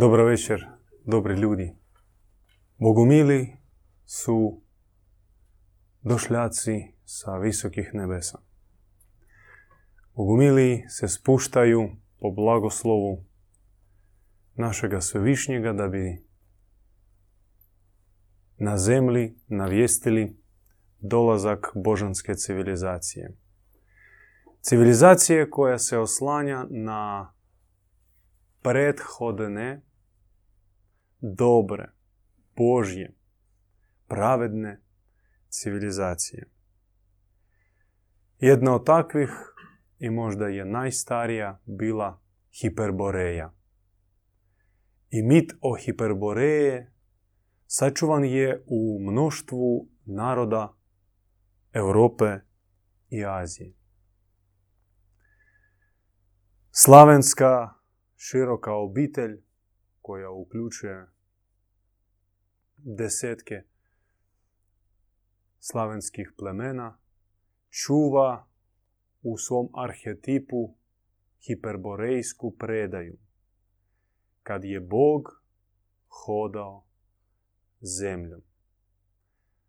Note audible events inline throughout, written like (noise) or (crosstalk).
Dobro večer, dobri ljudi. Bogumili su došljaci sa visokih nebesa. Bogumili se spuštaju po blagoslovu našega svevišnjega da bi na zemlji navijestili dolazak božanske civilizacije. Civilizacije koja se oslanja na prethodne dobre, božje, pravedne civilizacije. Jedna od takvih i možda je najstarija bila Hiperboreja. I mit o Hiperboreje sačuvan je u mnoštvu naroda Europe i Azije. Slavenska široka obitelj koja uključuje desetke slavenskih plemena, čuva u svom arhetipu hiperborejsku predaju. Kad je Bog hodao zemljom.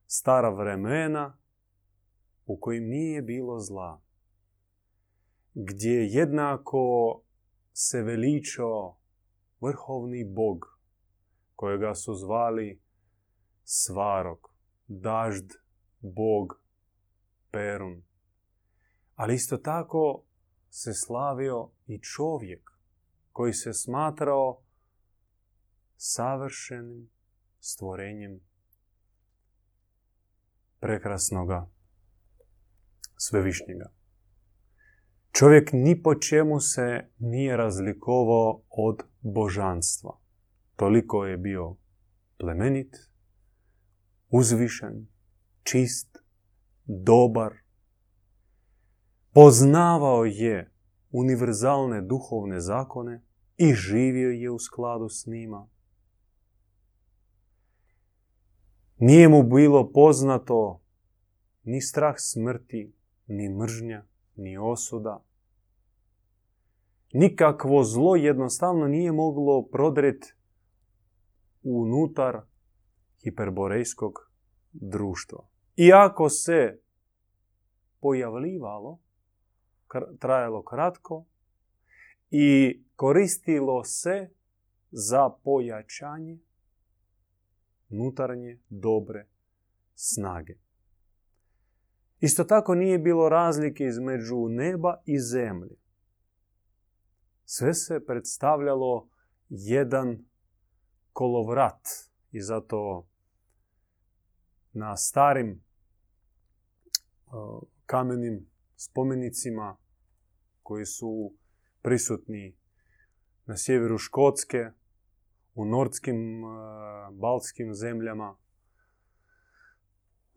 Stara vremena u kojim nije bilo zla. Gdje jednako se veličao vrhovni bog, kojega su zvali Svarog, Dažd, Bog, Perun. Ali isto tako se slavio i čovjek koji se smatrao savršenim stvorenjem prekrasnoga svevišnjega. Čovjek ni po čemu se nije razlikovao od božanstva. Toliko je bio plemenit, uzvišen, čist, dobar. Poznavao je univerzalne duhovne zakone i živio je u skladu s njima. Nije mu bilo poznato ni strah smrti, ni mržnja, ni osuda. Nikakvo zlo jednostavno nije moglo prodret unutar hiperborejskog društva. Iako se pojavljivalo, trajalo kratko i koristilo se za pojačanje unutarnje dobre snage. Isto tako nije bilo razlike između neba i zemlje. Sve se predstavljalo jedan kolovrat i zato na starim kamenim spomenicima koji su prisutni na sjeveru Škotske, u nordskim baltskim zemljama,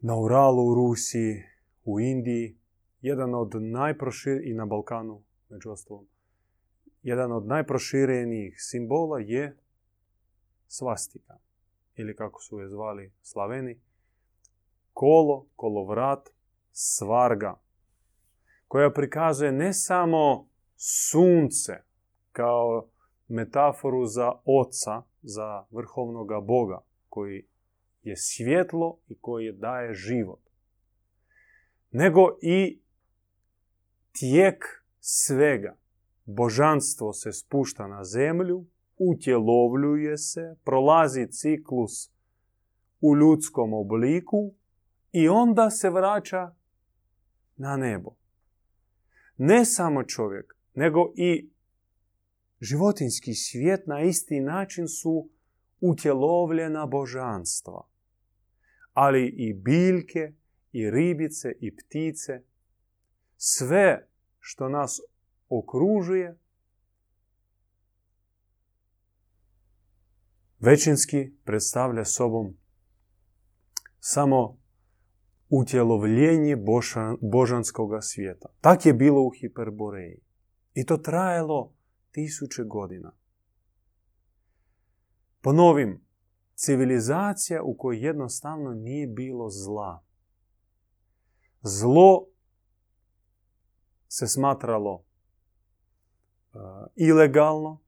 na Uralu u Rusiji, u Indiji, jedan od najproširenijih i na Balkanu, među ostalom, jedan od najproširenijih simbola je svastika, ili kako su je zvali Slaveni, kolo, kolovrat, svarga, koja prikazuje ne samo sunce kao metaforu za oca, za vrhovnoga Boga, koji je svjetlo i koji daje život, nego i tijek svega. Božanstvo se spušta na zemlju, utjelovljuje se, prolazi ciklus u ljudskom obliku i onda se vraća na nebo. Ne samo čovjek, nego i životinski svijet na isti način su utjelovljena božanstva. Ali i biljke, i ribice, i ptice, sve što nas okružuje, većinski predstavlja sobom samo utjelovljenje božanskog svijeta. Tak je bilo u Hiperboreji. I to trajalo tisuće godina. Ponovim, civilizacija u kojoj jednostavno nije bilo zla. Zlo se smatralo ilegalno.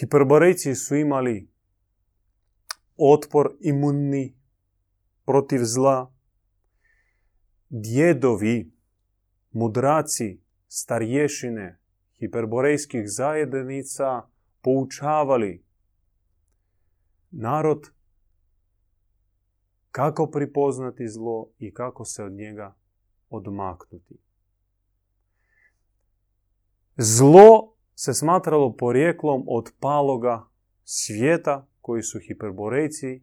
Hiperborejci su imali otpor imunni protiv zla. Djedovi, mudraci, starješine hiperborejskih zajednica poučavali narod kako pripoznati zlo i kako se od njega odmaknuti. Zlo se smatralo porijeklom od paloga svijeta koji su hiperborejci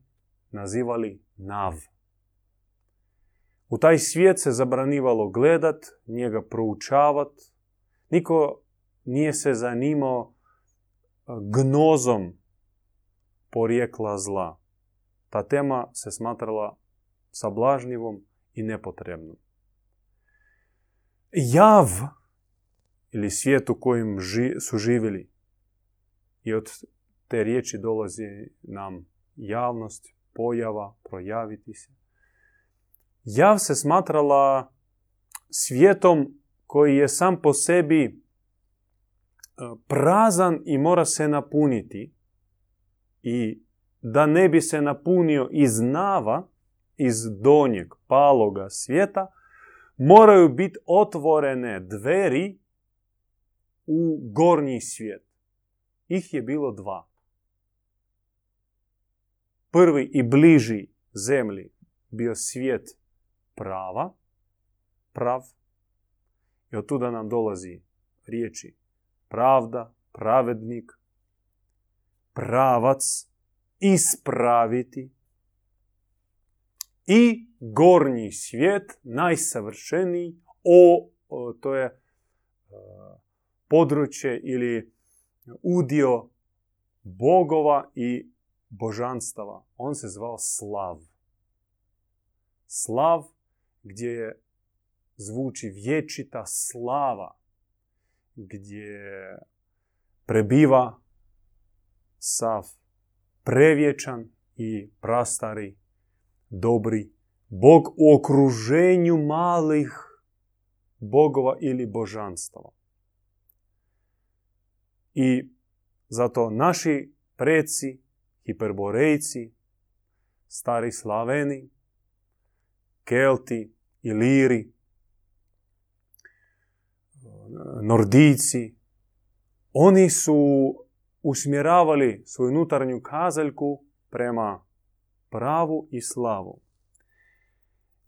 nazivali nav. U taj svijet se zabranivalo gledat, njega proučavat. Niko nije se zanimao gnozom porijekla zla. Ta tema se smatrala sablažnjivom i nepotrebnom. Jav ili svijet u kojem su živjeli i od te riječi dolazi nam javnost, pojava, projaviti se. Jav se smatrala svijetom koji je sam po sebi e, prazan i mora se napuniti i da ne bi se napunio iz nava, iz donjeg paloga svijeta, moraju biti otvorene dveri u gornji svijet. Ih je bilo dva. Prvi i bliži zemlji bio svijet prava, prav, i od tuda nam dolazi riječi pravda, pravednik, pravac, ispraviti i gornji svijet, najsavršeniji, o, to je područje ili udio bogova i božanstava. On se zvao Slav. Slav gdje je zvuči vječita slava, gdje prebiva sav prevječan i prastari, dobri Bog u okruženju malih bogova ili božanstava. I zato naši preci, hiperborejci, stari slaveni, kelti, iliri, nordijci, oni su usmjeravali svoju unutarnju kazaljku prema pravu i slavu.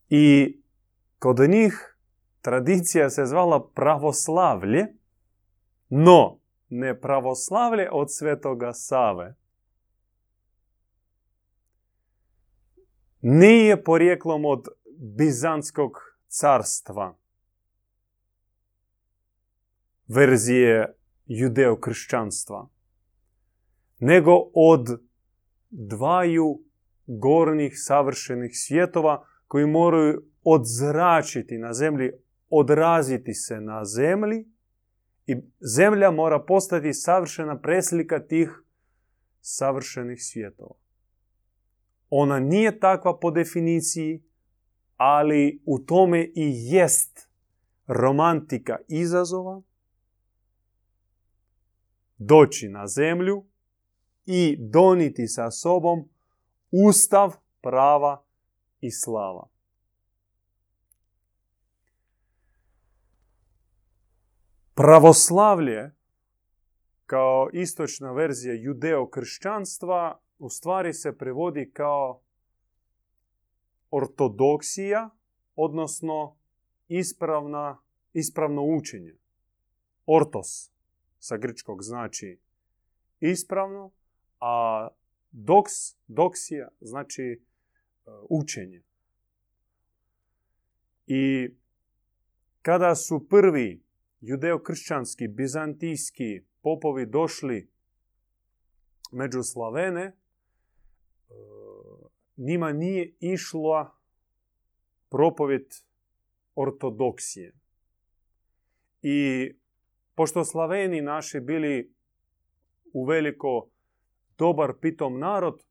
I kod njih tradicija se zvala pravoslavlje, no ne pravoslavlje od svetoga Save. Nije porijeklom od Bizanskog carstva. Verzije judeo-kršćanstva nego od dvaju gornjih savršenih svjetova koji moraju odzračiti na zemlji, odraziti se na zemlji i zemlja mora postati savršena preslika tih savršenih svjetova. Ona nije takva po definiciji, ali u tome i jest romantika izazova doći na zemlju i doniti sa sobom ustav prava i slava. Pravoslavlje kao istočna verzija judeo-kršćanstva u stvari se prevodi kao ortodoksija, odnosno ispravna, ispravno učenje. Ortos sa grčkog znači ispravno, a doks, doksija znači e, učenje. I kada su prvi judeokršćanski, bizantijski popovi došli među Slavene, e, njima nije išla propovjet ortodoksije. I pošto Slaveni naši bili u veliko dobar pitom narod,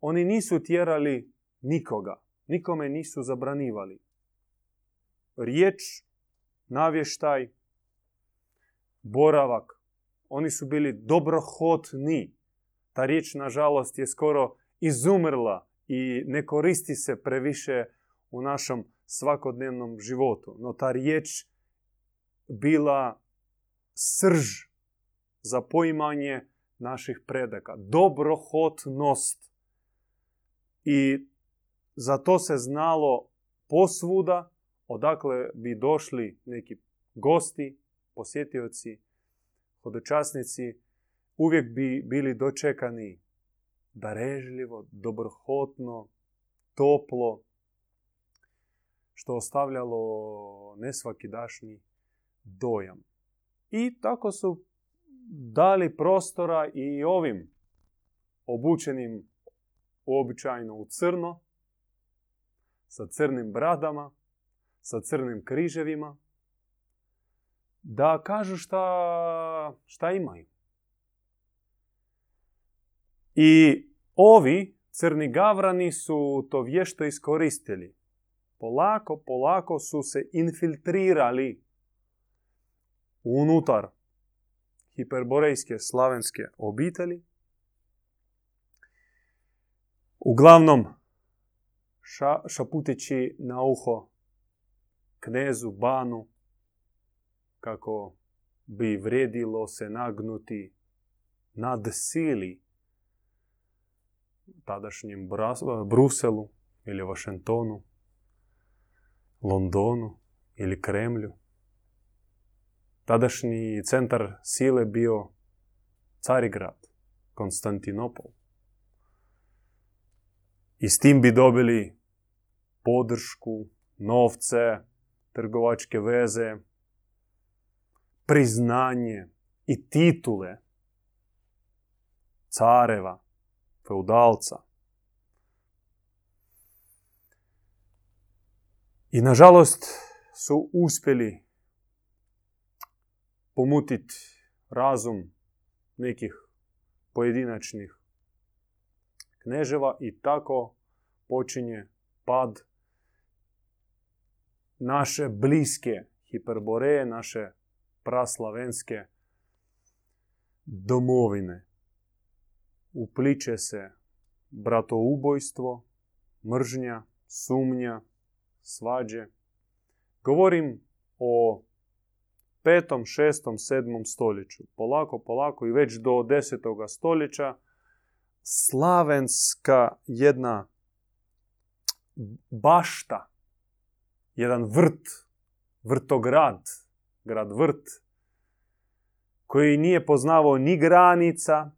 oni nisu tjerali nikoga. Nikome nisu zabranivali. Riječ, navještaj, boravak Oni su bili dobrohotni. Ta riječ, nažalost, je skoro izumrla i ne koristi se previše u našem svakodnevnom životu. No ta riječ bila srž za poimanje naših predaka. Dobrohotnost. I za to se znalo posvuda, odakle bi došli neki gosti, posjetioci, hodočasnici, uvijek bi bili dočekani darežljivo, dobrohotno, toplo, što ostavljalo nesvakidašnji dojam. I tako su dali prostora i ovim obučenim uobičajeno u crno, sa crnim bradama, sa crnim križevima, da kažu šta, šta imaju. I ovi crni gavrani su to vješto iskoristili. Polako, polako su se infiltrirali unutar hiperborejske slavenske obitelji. Uglavnom, ša, šaputeći na uho knezu Banu, kako bi vredilo se nagnuti nad sili tadašnjem Bruselu ili Vašingtonu, Londonu ili Kremlju. Tadašnji centar sile bio Carigrad, Konstantinopol. I s tim bi dobili podršku, novce, trgovačke veze, priznanje i titule careva, feudalca. I nažalost su uspjeli pomutiti razum nekih pojedinačnih kneževa i tako počinje pad naše bliske hiperboreje, naše praslavenske domovine. Upliče se bratoubojstvo, mržnja, sumnja, svađe. Govorim o petom, šestom, sedmom stoljeću. Polako, polako i već do desetoga stoljeća slavenska jedna bašta, jedan vrt, vrtograd, grad vrt, koji nije poznavao ni granica,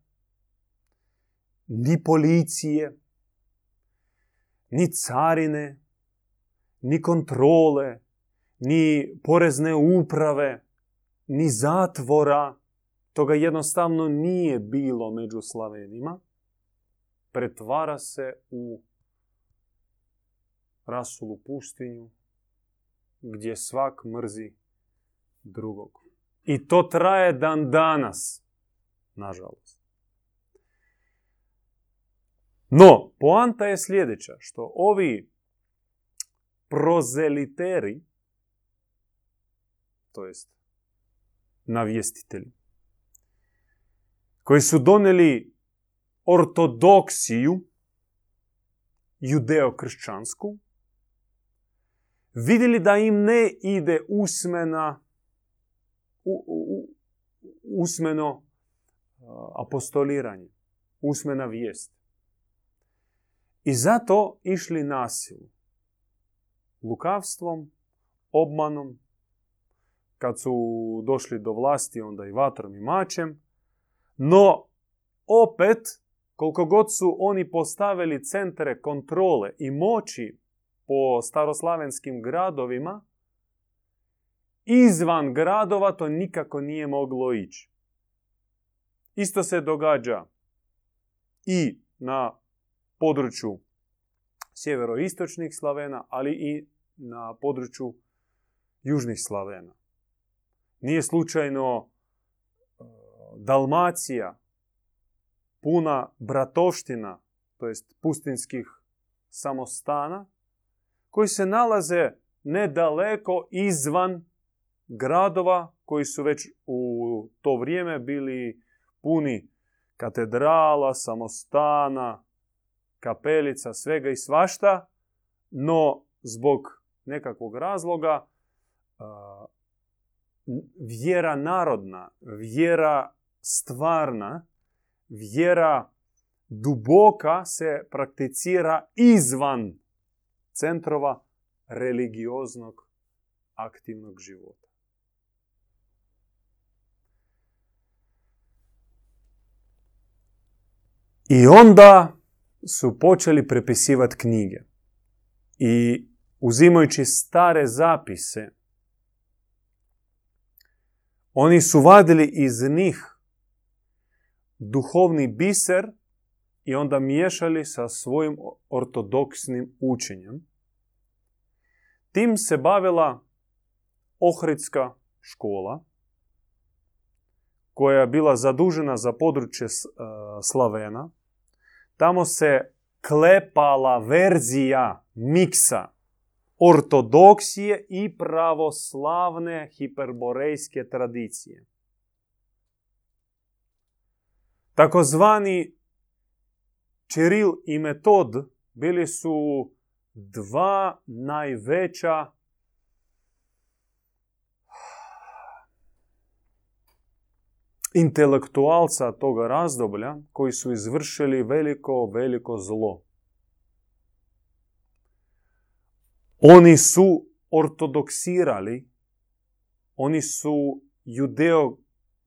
ni policije, ni carine, ni kontrole, ni porezne uprave, ni zatvora. Toga jednostavno nije bilo među Slavenima. Pretvara se u rasulu pustinju gdje svak mrzi drugog. I to traje dan danas, nažalost. No, poanta je sljedeća, što ovi prozeliteri, to jest navjestitelji, koji su doneli ortodoksiju judeo-kršćansku, vidjeli da im ne ide usmena, usmeno apostoliranje, usmena vijest. I zato išli nasilu. Lukavstvom, obmanom, kad su došli do vlasti, onda i vatrom i mačem. No, opet, koliko god su oni postavili centre kontrole i moći po staroslavenskim gradovima, izvan gradova to nikako nije moglo ići. Isto se događa i na području sjeveroistočnih Slavena, ali i na području južnih Slavena. Nije slučajno e, Dalmacija puna bratovština, to jest pustinskih samostana, koji se nalaze nedaleko izvan gradova koji su već u to vrijeme bili puni katedrala, samostana, kapelica, svega i svašta, no zbog nekakvog razloga vjera narodna, vjera stvarna, vjera duboka se prakticira izvan centrova religioznog aktivnog života. I onda su počeli prepisivati knjige. I uzimajući stare zapise, oni su vadili iz njih duhovni biser i onda miješali sa svojim ortodoksnim učenjem. Tim se bavila Ohridska škola, koja je bila zadužena za područje Slavena. Tamo se klepala verzija miksa ortodoksije i pravoslavne hiperborejske tradicije. Takozvani Čiril i Metod bili su dva najveća intelektualca toga razdoblja koji su izvršili veliko, veliko zlo. Oni su ortodoksirali, oni su judeo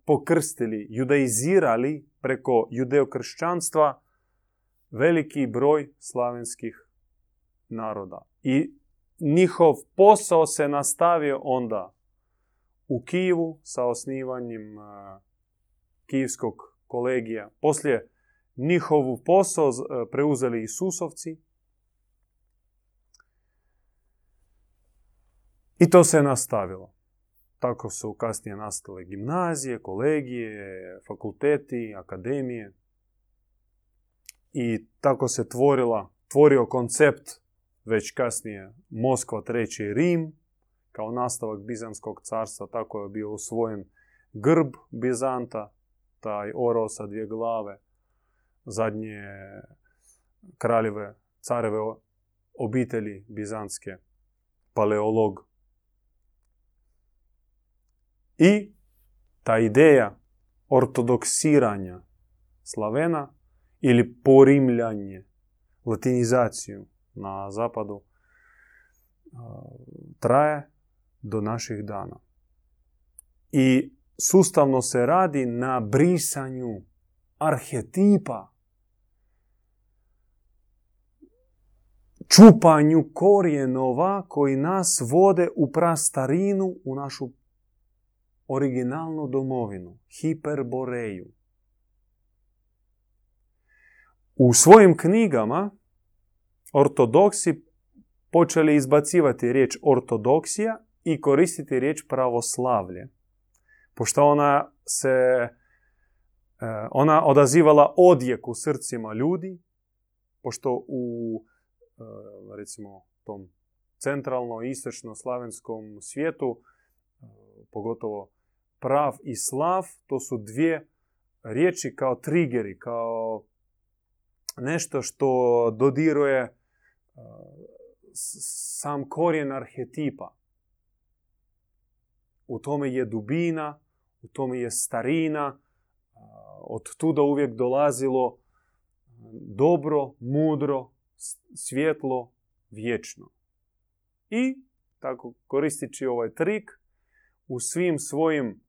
pokrstili, judaizirali preko judeokršćanstva veliki broj slavenskih naroda. I njihov posao se nastavio onda u Kijevu sa osnivanjem Kijevskog kolegija. Poslije njihovu posao preuzeli Isusovci. I to se nastavilo. Tako su kasnije nastale gimnazije, kolegije, fakulteti, akademije. I tako se tvorila, tvorio koncept već kasnije Moskva, treći Rim, kao nastavak Bizanskog carstva, tako je bio usvojen grb Bizanta, taj orao sa dvije glave, zadnje kraljeve, careve obitelji bizanske, paleolog. I ta ideja ortodoksiranja Slavena ili porimljanje, latinizaciju na zapadu, traje do naših dana. I sustavno se radi na brisanju arhetipa, čupanju korijenova koji nas vode u prastarinu, u našu originalnu domovinu, Hiperboreju. U svojim knjigama ortodoksi počeli izbacivati riječ ortodoksija i koristiti riječ pravoslavlje pošto ona se e, ona odazivala odjek u srcima ljudi, pošto u e, recimo tom centralno istočno slavenskom svijetu, e, pogotovo prav i slav, to su dvije riječi kao trigeri, kao nešto što dodiruje sam korijen arhetipa. U tome je dubina, u tome je starina, od tuda uvijek dolazilo dobro, mudro, svjetlo, vječno. I, tako koristići ovaj trik, u svim svojim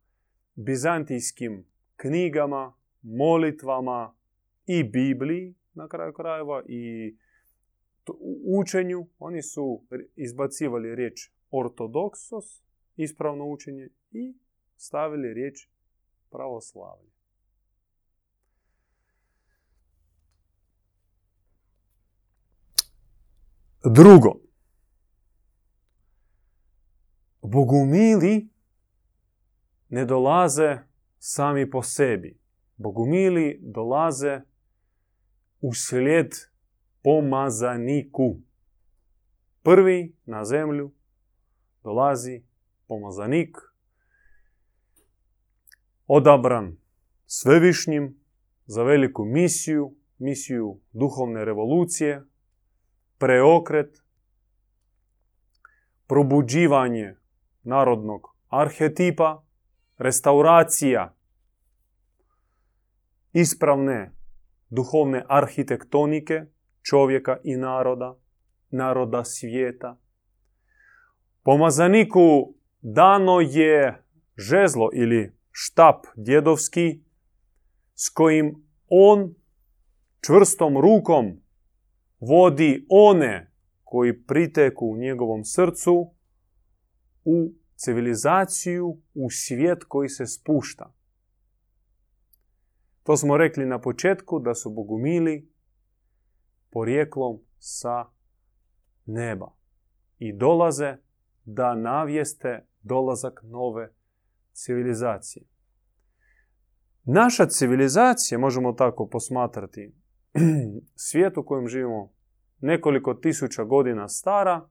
bizantijskim knjigama, molitvama i Bibliji, na kraju krajeva, i učenju, oni su izbacivali riječ ortodoksos, ispravno učenje, i stavili riječ pravoslavlje. Drugo, bogumili ne dolaze sami po sebi. Bogumili dolaze u slijed pomazaniku. Prvi na zemlju dolazi pomazanik odabran svevišnjim za veliku misiju, misiju duhovne revolucije, preokret, probuđivanje narodnog arhetipa, restauracija ispravne duhovne arhitektonike čovjeka i naroda, naroda svijeta. Pomazaniku dano je žezlo ili štap djedovski s kojim on čvrstom rukom vodi one koji priteku u njegovom srcu u civilizaciju, u svijet koji se spušta. To smo rekli na početku da su bogumili porijeklom sa neba i dolaze da navijeste dolazak nove civilizacije. Naša civilizacija, možemo tako posmatrati, (clears throat) svijet u kojem živimo nekoliko tisuća godina stara,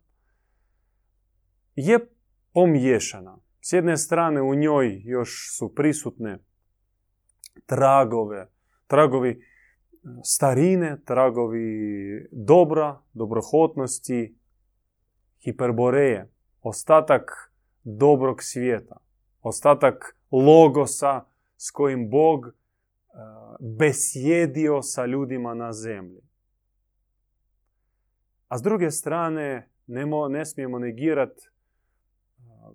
je pomiješana. S jedne strane u njoj još su prisutne tragove, tragovi starine, tragovi dobra, dobrohotnosti, hiperboreje, ostatak dobrog svijeta, ostatak logosa s kojim Bog uh, besjedio sa ljudima na zemlji. A s druge strane, ne, ne smijemo negirati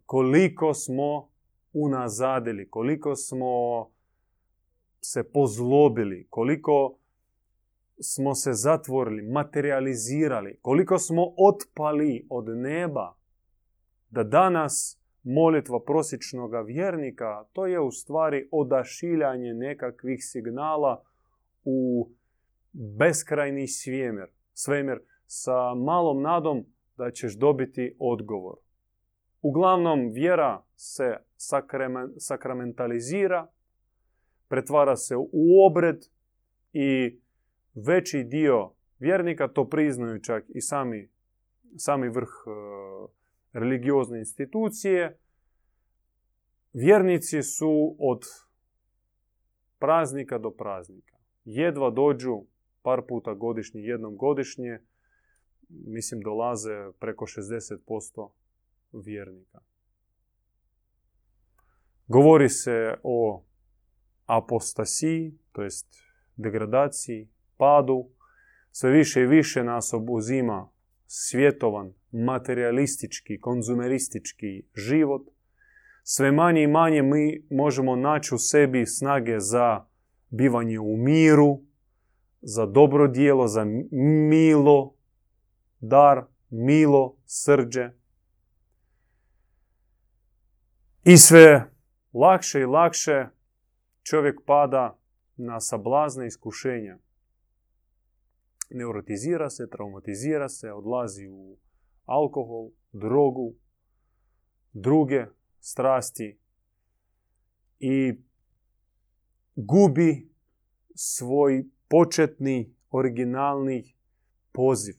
koliko smo unazadili, koliko smo se pozlobili, koliko smo se zatvorili, materializirali, koliko smo otpali od neba, da danas molitva prosječnog vjernika, to je u stvari odašiljanje nekakvih signala u beskrajni svemir, svemir sa malom nadom da ćeš dobiti odgovor. Uglavnom, vjera se sakramentalizira, pretvara se u obred i veći dio vjernika, to priznaju čak i sami, sami vrh e, religiozne institucije, vjernici su od praznika do praznika. Jedva dođu par puta godišnje, jednom godišnje, mislim dolaze preko 60% vjernika. Govori se o apostasiji, to jest degradaciji, padu. Sve više i više nas obuzima svjetovan, materialistički, konzumeristički život. Sve manje i manje mi možemo naći u sebi snage za bivanje u miru, za dobro dijelo, za milo, dar, milo, srđe. I sve lakše i lakše čovjek pada na sablazne iskušenja. Neurotizira se, traumatizira se, odlazi u alkohol, drogu, druge strasti i gubi svoj početni, originalni poziv.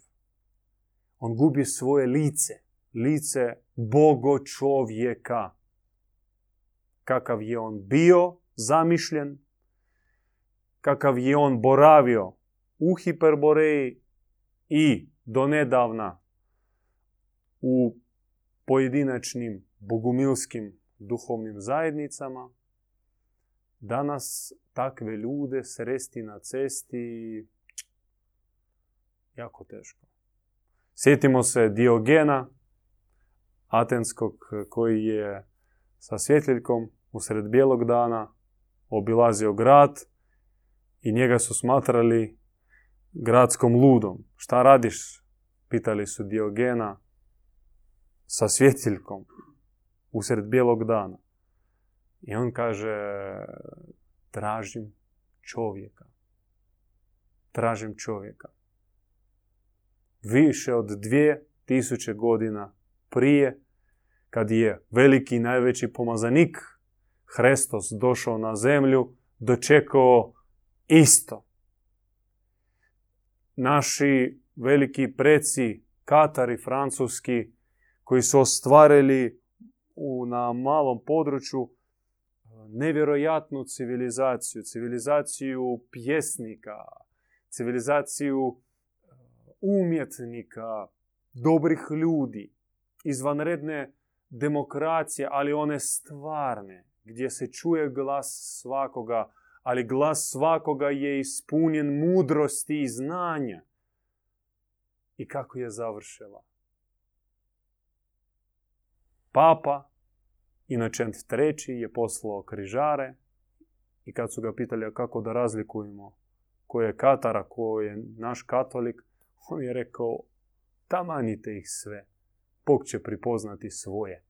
On gubi svoje lice, lice Bogo čovjeka. Kakav je on bio zamišljen, kakav je on boravio u Hiperboreji i donedavna u pojedinačnim bogumilskim duhovnim zajednicama, danas takve ljude sresti na cesti jako teško. Sjetimo se Diogena, atenskog, koji je sa svjetljivkom usred bijelog dana obilazio grad i njega su smatrali gradskom ludom. Šta radiš? Pitali su Diogena sa svjetiljkom usred bijelog dana. I on kaže, tražim čovjeka. Tražim čovjeka. Više od dvije tisuće godina prije, kad je veliki najveći pomazanik Hrestos došao na zemlju, dočekao isto. Naši veliki preci, Katari, Francuski, koji su ostvarili u, na malom području nevjerojatnu civilizaciju, civilizaciju pjesnika, civilizaciju e, umjetnika, dobrih ljudi, izvanredne demokracije, ali one stvarne, gdje se čuje glas svakoga, ali glas svakoga je ispunjen mudrosti i znanja. I kako je završila? Papa, Inočent treći, je poslao križare i kad su ga pitali kako da razlikujemo ko je katara, ko je naš katolik, on je rekao tamanite ih sve. Bog će pripoznati svoje.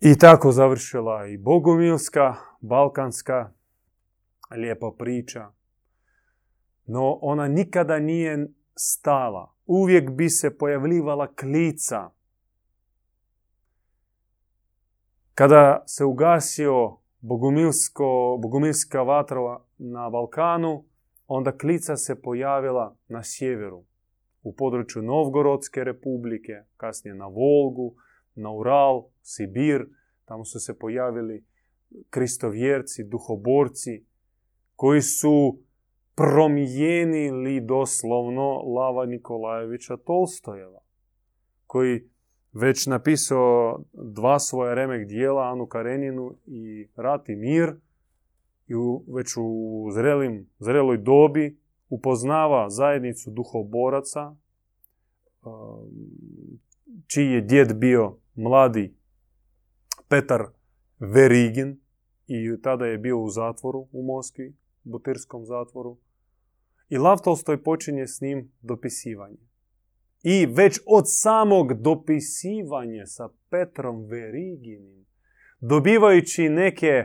I tako završila i bogomilska, balkanska, lijepa priča. No ona nikada nije stala. Uvijek bi se pojavljivala klica. Kada se ugasio bogomilsko, bogomilska vatrova na Balkanu, onda klica se pojavila na sjeveru, u području Novgorodske republike, kasnije na Volgu, na Ural, Sibir, tamo su se pojavili kristovjerci, duhoborci, koji su promijenili doslovno Lava Nikolajevića Tolstojeva, koji već napisao dva svoja remek dijela, Anu Kareninu i Rat i mir, i u, već u zrelim, zreloj dobi upoznava zajednicu duhoboraca, um, čiji je djed bio mladi Petar Verigin i tada je bio u zatvoru u Moskvi, Butirskom zatvoru. I Lav Tolstoj počinje s njim dopisivanje. I već od samog dopisivanja sa Petrom Veriginim, dobivajući neke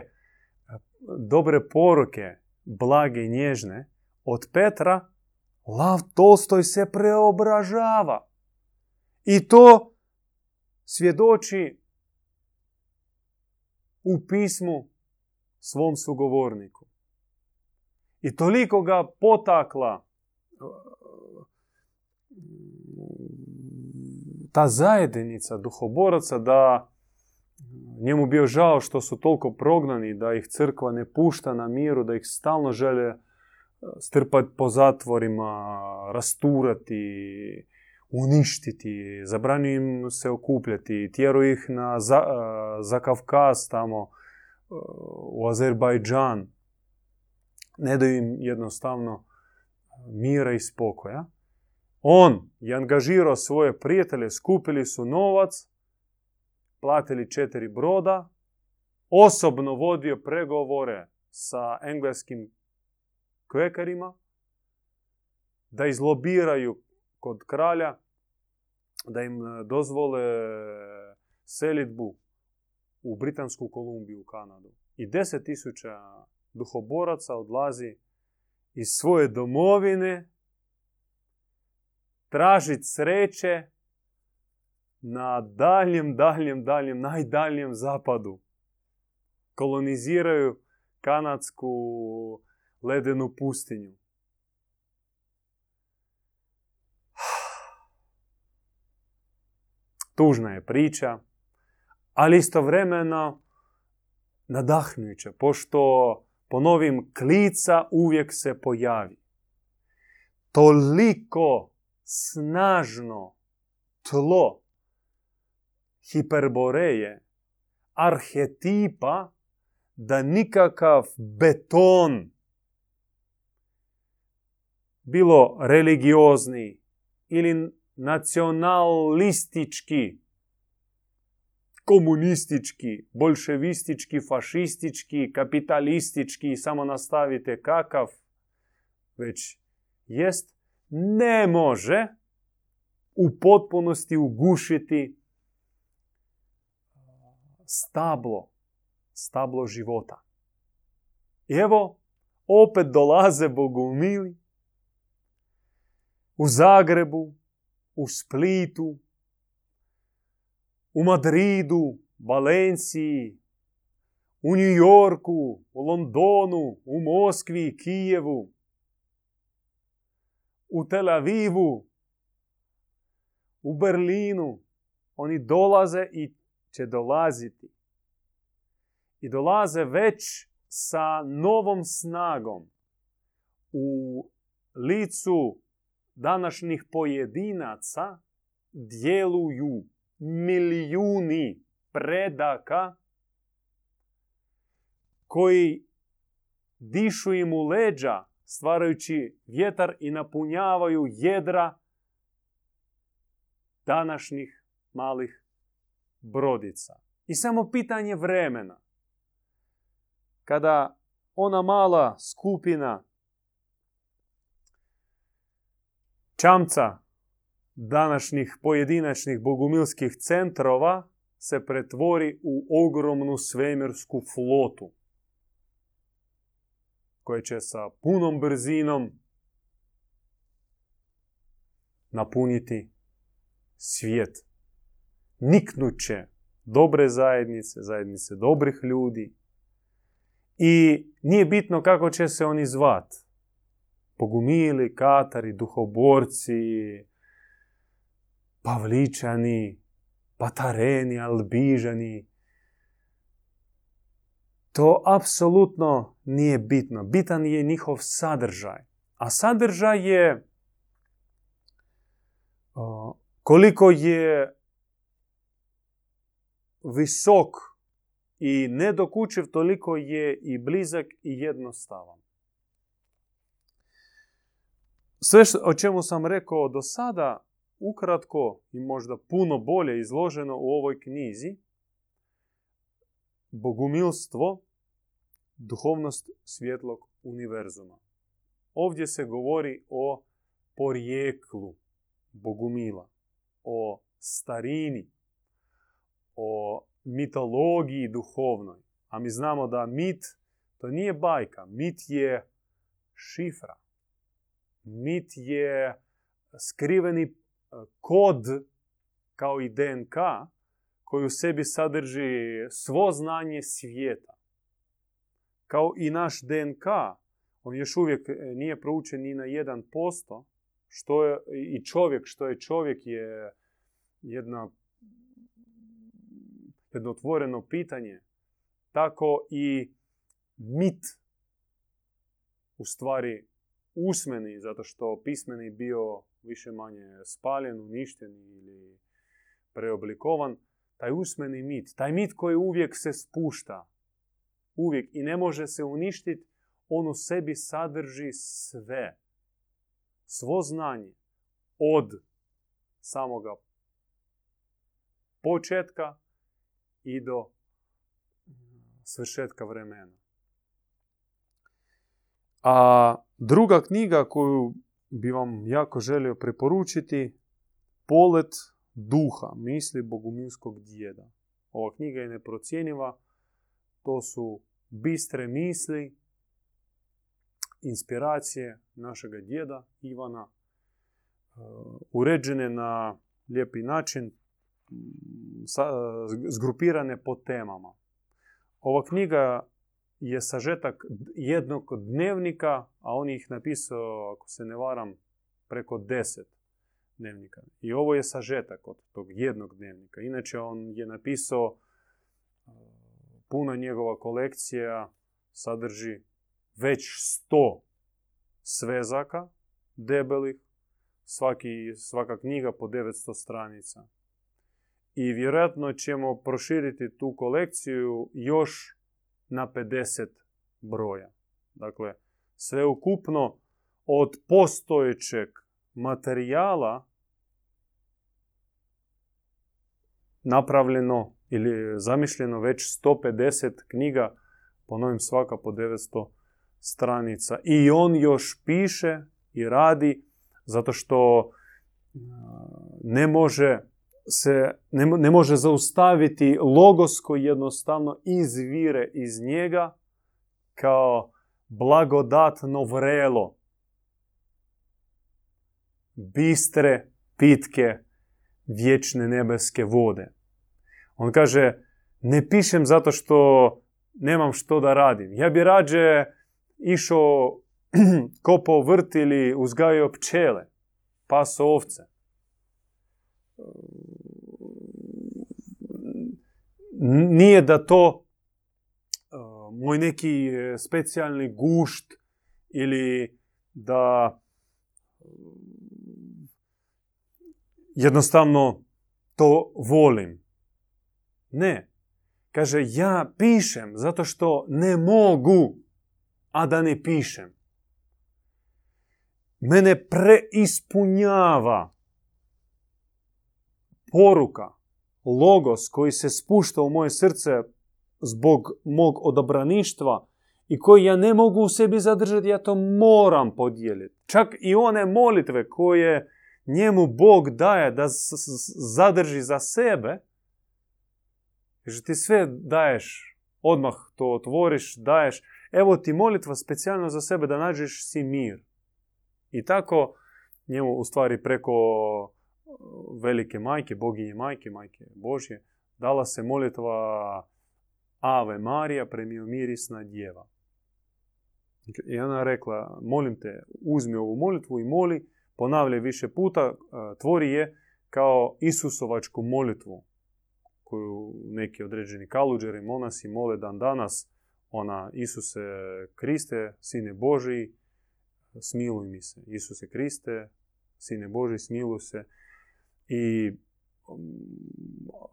dobre poruke, blage i nježne, od Petra, Lav Tolstoj se preobražava. I to svjedoči u pismu svom sugovorniku. I toliko ga potakla ta zajednica duhoboraca da njemu bio žao što su toliko prognani, da ih crkva ne pušta na miru, da ih stalno žele e, strpati po zatvorima, rasturati, uništiti, zabranju im se okupljati, tjeru ih na za, e, za Kavkaz tamo u Azerbajdžan. Ne daju im jednostavno mira i spokoja. On je angažirao svoje prijatelje, skupili su novac, platili četiri broda, osobno vodio pregovore sa engleskim kvekarima da izlobiraju kod kralja da im e, dozvole selitbu u Britansku Kolumbiju u Kanadu. I deset tisuća duhoboraca odlazi iz svoje domovine tražiti sreće na daljem, daljem, daljem, najdaljem zapadu. Koloniziraju kanadsku ledenu pustinju. (sighs) Tužna je priča, ali istovremeno nadahnjuća, pošto ponovim, klica uvijek se pojavi. Toliko snažno tlo hiperboreje, arhetipa, da nikakav beton, bilo religiozni ili nacionalistički, komunistički, bolševistički, fašistički, kapitalistički, samo nastavite kakav, već jest, ne može u potpunosti ugušiti stablo, stablo života. I evo, opet dolaze bogumili u Zagrebu, u Splitu, u Madridu, Valenciji, u New Yorku, u Londonu, u Moskvi, Kijevu, u Tel Avivu, u Berlinu. Oni dolaze i će dolaziti. I dolaze već sa novom snagom u licu današnjih pojedinaca djeluju milijuni predaka koji dišu im u leđa stvarajući vjetar i napunjavaju jedra današnjih malih brodica. I samo pitanje vremena. Kada ona mala skupina čamca današnjih pojedinačnih bogumilskih centrova se pretvori u ogromnu svemirsku flotu koja će sa punom brzinom napuniti svijet. Niknut će dobre zajednice, zajednice dobrih ljudi. I nije bitno kako će se oni zvat. Pogumili, katari, duhoborci, pavličani, patareni, albižani. To apsolutno nije bitno. Bitan je njihov sadržaj. A sadržaj je koliko je visok i nedokučiv, toliko je i blizak i jednostavan. Sve o čemu sam rekao do sada, ukratko i možda puno bolje izloženo u ovoj knjizi, bogumilstvo, duhovnost svjetlog univerzuma. Ovdje se govori o porijeklu bogumila, o starini, o mitologiji duhovnoj. A mi znamo da mit to nije bajka, mit je šifra. Mit je skriveni kod kao i DNK koji u sebi sadrži svo znanje svijeta. Kao i naš DNK, on još uvijek e, nije proučen ni na 1%, što je i čovjek, što je čovjek je jedna, jedno otvoreno pitanje. Tako i mit u stvari usmeni, zato što pismeni bio više manje spaljen, uništen ili preoblikovan, taj usmeni mit, taj mit koji uvijek se spušta, uvijek i ne može se uništiti, on u sebi sadrži sve svo znanje od samoga početka i do svršetka vremena. A druga knjiga koju bi vam jako želio preporučiti, Polet duha, misli bogumilskog djeda. Ova knjiga je neprocjenjiva, to su bistre misli, inspiracije našega djeda Ivana, e, uređene na lijepi način, zgrupirane po temama. Ova knjiga je sažetak jednog dnevnika, a on ih napisao, ako se ne varam, preko deset dnevnika. I ovo je sažetak od tog jednog dnevnika. Inače, on je napisao, e, puna njegova kolekcija sadrži već sto svezaka debelih, svaki, svaka knjiga po 900 stranica. I vjerojatno ćemo proširiti tu kolekciju još na 50 broja. Dakle, sve ukupno od postojećeg materijala napravljeno ili zamišljeno već 150 knjiga, ponovim svaka po 900 stranica. I on još piše i radi zato što ne može se ne, može zaustaviti logos koji jednostavno izvire iz njega kao blagodatno vrelo bistre, pitke, vječne nebeske vode. On kaže, ne pišem zato što nemam što da radim. Ja bi rađe išao (clears throat) kopao vrt ili uzgajao pčele, paso ovce. Nije da to moj neki specijalni gušt ili da jednostavno to volim. Ne. Kaže, ja pišem zato što ne mogu, a da ne pišem. Mene preispunjava poruka, logos koji se spušta u moje srce zbog mog odabraništva i koji ja ne mogu u sebi zadržati, ja to moram podijeliti. Čak i one molitve koje njemu Bog daje da zadrži za sebe, že ti sve daješ, odmah to otvoriš, daješ, evo ti molitva specijalno za sebe da nađeš si mir. I tako njemu u stvari preko velike majke, boginje majke, majke Božje, dala se molitva Ave Marija, premio mirisna djeva. I ona rekla, molim te, uzmi ovu molitvu i moli, ponavljaj više puta, tvori je kao Isusovačku molitvu koju neki određeni kaluđeri, monasi mole dan danas, ona Isuse Kriste, Sine Božiji, smiluj mi se. Isuse Kriste, Sine Božiji, smiluj se. I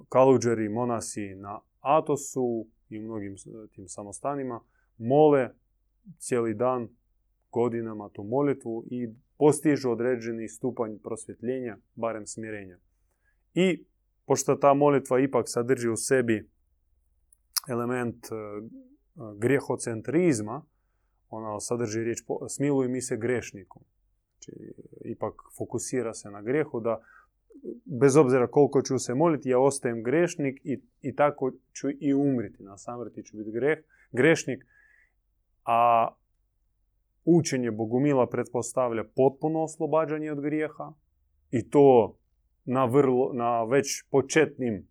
kaluđeri, monasi na Atosu i mnogim tim samostanima mole cijeli dan, godinama tu molitvu i postižu određeni stupanj prosvjetljenja, barem smirenja. I pošto ta molitva ipak sadrži u sebi element e, grijehocentrizma, ona sadrži riječ smiluj mi se grešnikom. Znači, ipak fokusira se na grijehu da bez obzira koliko ću se moliti, ja ostajem grešnik i, i tako ću i umriti. Na samrti ću biti greh, grešnik, a učenje Bogumila pretpostavlja potpuno oslobađanje od grijeha i to na, vrlo, na već početnim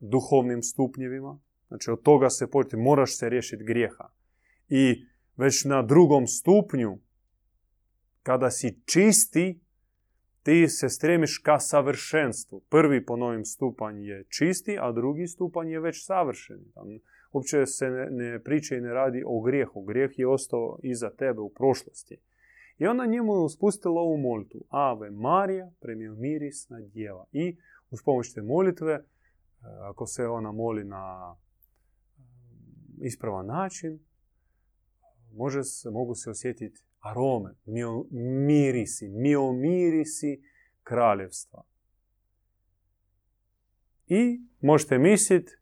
duhovnim stupnjevima. Znači od toga se početi, moraš se riješiti grijeha. I već na drugom stupnju, kada si čisti, ti se stremiš ka savršenstvu. Prvi po novim stupanj je čisti, a drugi stupanj je već savršen. Uopće se ne, ne priča i ne radi o grijehu. Grijeh je ostao iza tebe u prošlosti. I ona njemu spustila ovu molitvu. Ave Marija, premio mirisna djeva. I uz pomoć te molitve, e, ako se ona moli na e, ispravan način, može se, mogu se osjetiti arome, mio, mirisi, mio mirisi kraljevstva. I možete misliti,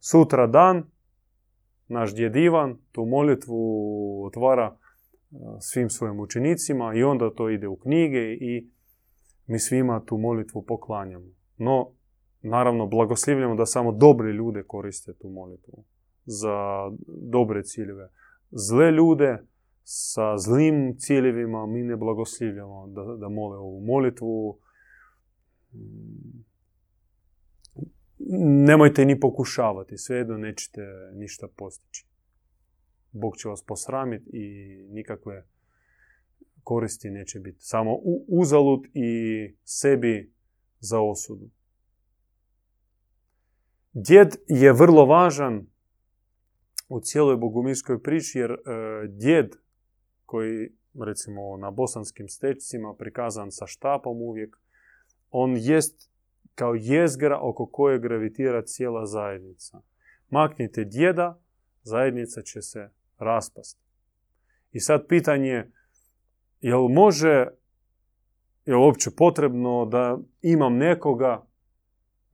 sutra dan, naš djed Ivan tu molitvu otvara svim svojim učenicima i onda to ide u knjige i mi svima tu molitvu poklanjamo. No, naravno, blagoslivljamo da samo dobre ljude koriste tu molitvu za dobre ciljeve. Zle ljude sa zlim ciljevima mi ne blagoslivljamo da, da mole ovu molitvu. Nemojte ni pokušavati, svejedno nećete ništa postići. Bog će vas posramiti i nikakve koristi neće biti. Samo uzalud i sebi za osudu. Djed je vrlo važan u cijeloj bogumilskoj priči jer e, djed koji recimo na bosanskim stečcima prikazan sa štapom uvijek, on jest kao jezgra oko koje gravitira cijela zajednica. Maknite djeda, zajednica će se raspast. I sad pitanje, jel može, je uopće potrebno da imam nekoga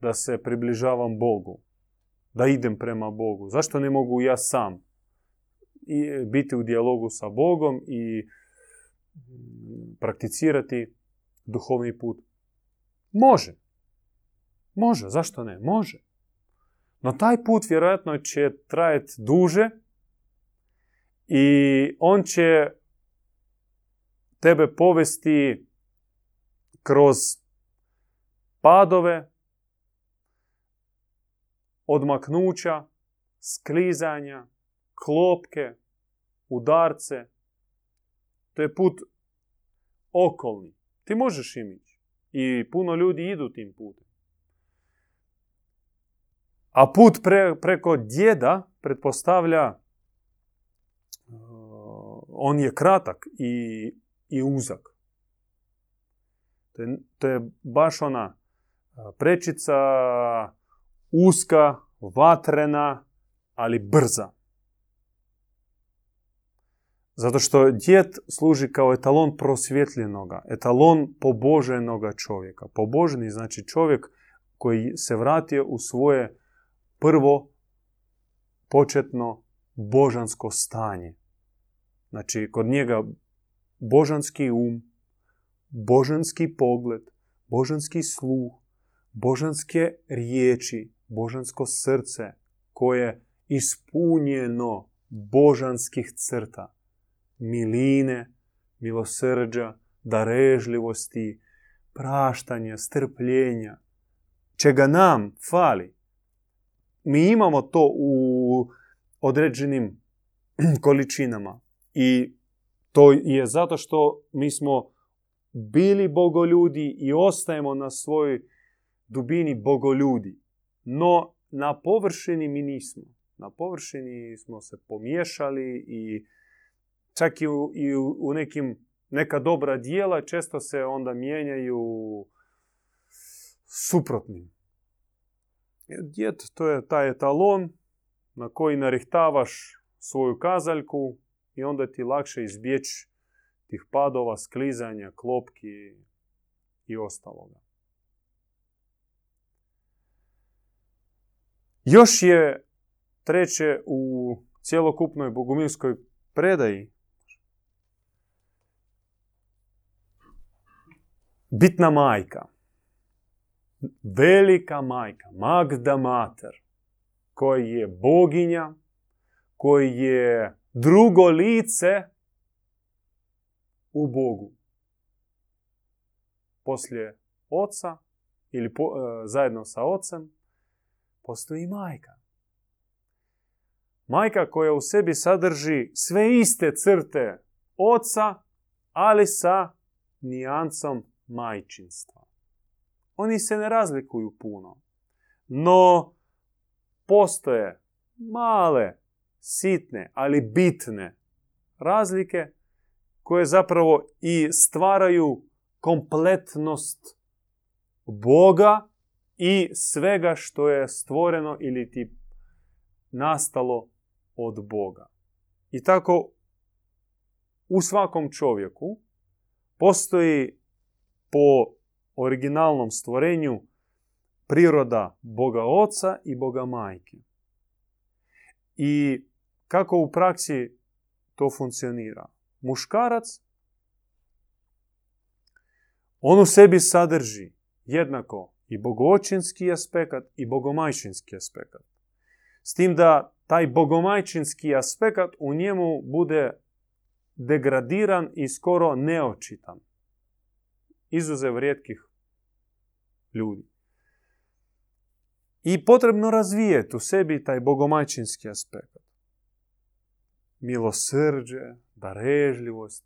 da se približavam Bogu, da idem prema Bogu? Zašto ne mogu ja sam i biti u dijalogu sa Bogom i prakticirati duhovni put? Može. Može, zašto ne? Može. No taj put vjerojatno će trajati duže i on će tebe povesti kroz padove, odmaknuća, sklizanja, klopke, udarce. To je put okolni. Ti možeš im ići. I puno ljudi idu tim putem. A put preko djeda pretpostavlja on je kratak i, i uzak. To je, to je baš ona prečica uska, vatrena, ali brza. Zato što djet služi kao etalon prosvjetljenoga, etalon poboženoga čovjeka. Poboženi znači čovjek koji se vratio u svoje prvo početno božansko stanje. Znači, kod njega božanski um, božanski pogled, božanski sluh, božanske riječi, božansko srce koje ispunjeno božanskih crta, miline, milosrđa, darežljivosti, praštanja, strpljenja, čega nam fali. Mi imamo to u određenim (clears throat) količinama i to je zato što mi smo bili bogoljudi i ostajemo na svojoj dubini bogoljudi. No, na površini mi nismo. Na površini smo se pomiješali i čak i u, i u nekim neka dobra dijela često se onda mijenjaju suprotnim. Djet, to je taj etalon na koji narihtavaš svoju kazaljku i onda ti lakše izbjeći tih padova, sklizanja, klopki i ostaloga. Još je treće u cjelokupnoj bogumilskoj predaji bitna majka. Velika majka, Magda Mater, koji je boginja, koji je drugo lice u Bogu. Poslije oca ili po, e, zajedno sa ocem postoji majka. Majka koja u sebi sadrži sve iste crte oca, ali sa nijancom majčinstva. Oni se ne razlikuju puno, no postoje male sitne, ali bitne razlike koje zapravo i stvaraju kompletnost Boga i svega što je stvoreno ili ti nastalo od Boga. I tako u svakom čovjeku postoji po originalnom stvorenju priroda Boga Oca i Boga Majke. I kako u praksi to funkcionira? Muškarac, on u sebi sadrži jednako i bogočinski aspekt i bogomajčinski aspekt. S tim da taj bogomajčinski aspekt u njemu bude degradiran i skoro neočitan. Izuzev rijetkih ljudi. I potrebno razvijeti u sebi taj bogomajčinski aspekt milosrđe, darežljivost,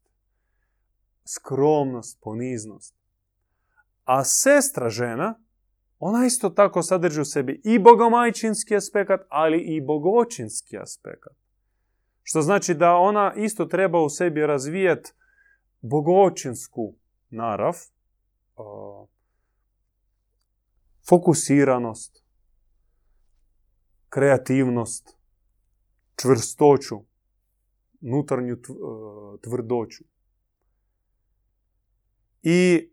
skromnost, poniznost. A sestra žena, ona isto tako sadrži u sebi i bogomajčinski aspekt, ali i bogočinski aspekt. Što znači da ona isto treba u sebi razvijati bogočinsku narav, fokusiranost, kreativnost, čvrstoću, nutarnju e, tvrdoću. I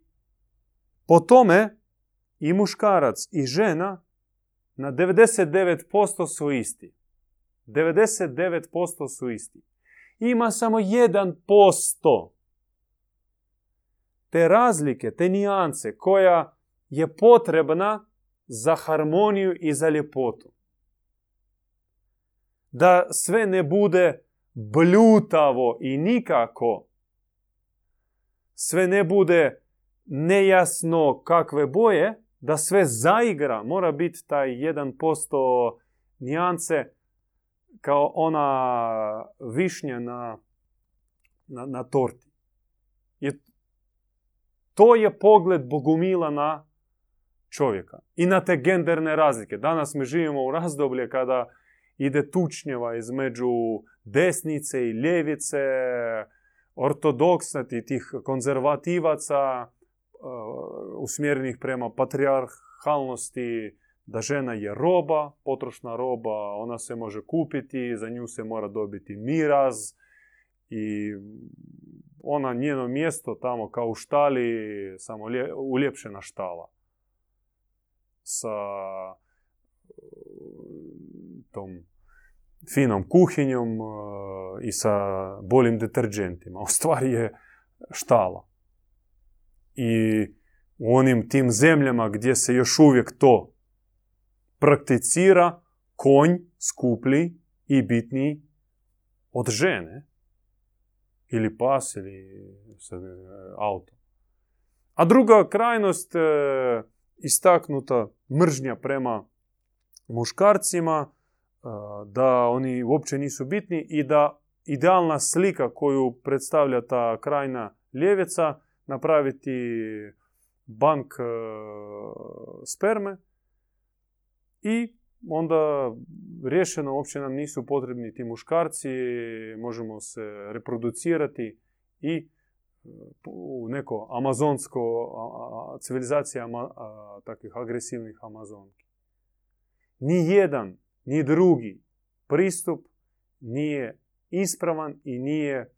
po tome i muškarac i žena na 99% su isti. 99% su isti. Ima samo 1% te razlike, te nijance koja je potrebna za harmoniju i za ljepotu. Da sve ne bude bljutavo i nikako sve ne bude nejasno kakve boje, da sve zaigra, mora biti taj 1% nijance kao ona višnja na, na, na torti. I to je pogled Bogumila na čovjeka. I na te genderne razlike. Danas mi živimo u razdoblje kada ide tučnjeva između desnice i ljevice, ortodoksnati tih konzervativaca uh, usmjerenih prema patriarhalnosti, da žena je roba, potrošna roba, ona se može kupiti, za nju se mora dobiti miraz i ona njeno mjesto tamo kao u štali, samo uljepšena štala sa tom finom kuhinjom e, i sa boljim deterđentima. (laughs) U stvari je štala. I u onim tim zemljama gdje se još uvijek to prakticira, konj skuplji i bitniji od žene. Ili pas, ili auto. A druga krajnost e, istaknuta mržnja prema muškarcima, da oni uopće nisu bitni i da idealna slika koju predstavlja ta krajna ljevica napraviti bank e, sperme i onda rješeno uopće nam nisu potrebni ti muškarci, možemo se reproducirati i u neko amazonsko civilizacija takvih agresivnih amazonki. Ni jedan, ni drugi pristup nije ispravan i nije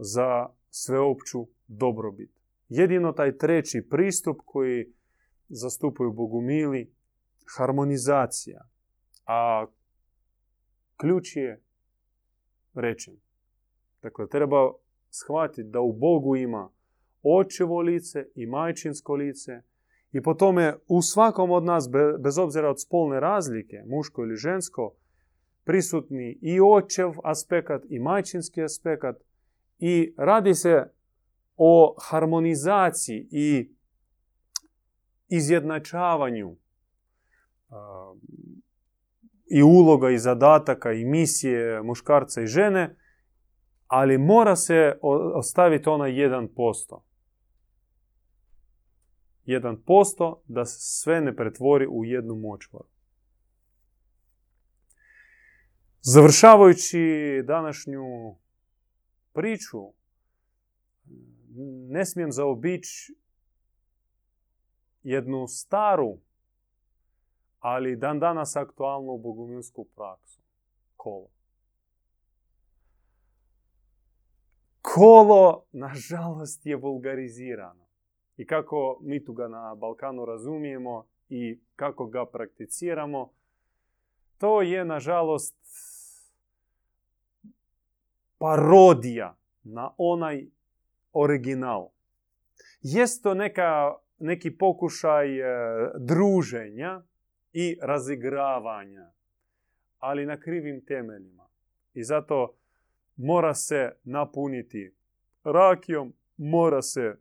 za sveopću dobrobit. Jedino taj treći pristup koji zastupaju bogumili, harmonizacija. A ključ je rečen. Dakle, treba shvatiti da u Bogu ima očevo lice i majčinsko lice i po tome u svakom od nas, bez obzira od spolne razlike, muško ili žensko, prisutni i očev aspekt i majčinski aspekt i radi se o harmonizaciji i izjednačavanju i uloga i zadataka i misije muškarca i žene ali mora se ostaviti onaj 1%. 1% da se sve ne pretvori u jednu močvaru. Završavajući današnju priču, ne smijem zaobići jednu staru, ali dan danas aktualnu boguminsku praksu. Kolo. kolo, nažalost, je vulgarizirano. I kako mi tu ga na Balkanu razumijemo i kako ga prakticiramo, to je, nažalost, parodija na onaj original. Jest to neka, neki pokušaj e, druženja i razigravanja, ali na krivim temeljima. I zato mora se napuniti rakijom, mora se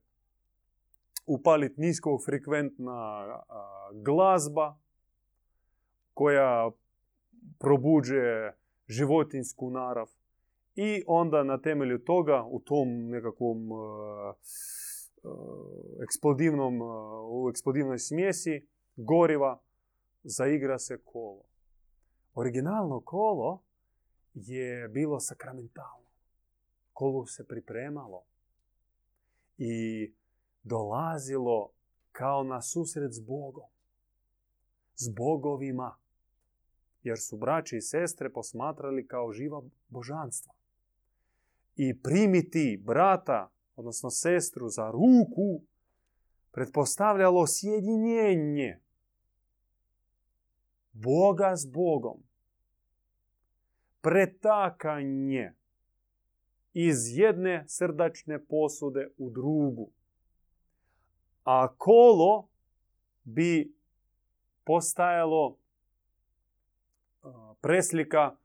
upaliti niskofrekventna glazba koja probuđuje životinsku narav i onda na temelju toga u tom nekakvom eksplodivnom, u eksplodivnoj smjesi goriva zaigra se kolo. Originalno kolo je bilo sakramentalno. Kolo se pripremalo i dolazilo kao na susret s Bogom. S bogovima. Jer su braći i sestre posmatrali kao živa božanstva. I primiti brata, odnosno sestru za ruku, pretpostavljalo sjedinjenje Boga s Bogom pretakanje iz jedne srdačne posude u drugu. A kolo bi postajalo preslika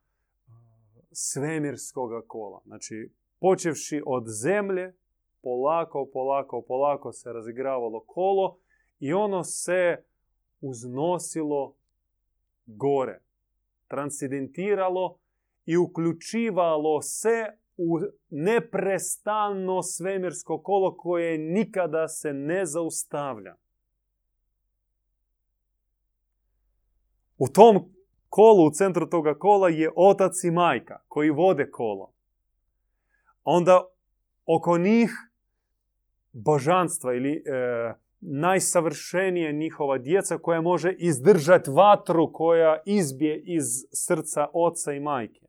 svemirskog kola. Znači, počevši od zemlje, polako, polako, polako se razigravalo kolo i ono se uznosilo gore, transidentiralo i uključivalo se u neprestano svemirsko kolo koje nikada se ne zaustavlja. U tom kolu, u centru toga kola je otac i majka koji vode kolo. Onda oko njih božanstva ili e, najsavršenije njihova djeca koja može izdržati vatru koja izbije iz srca oca i majke.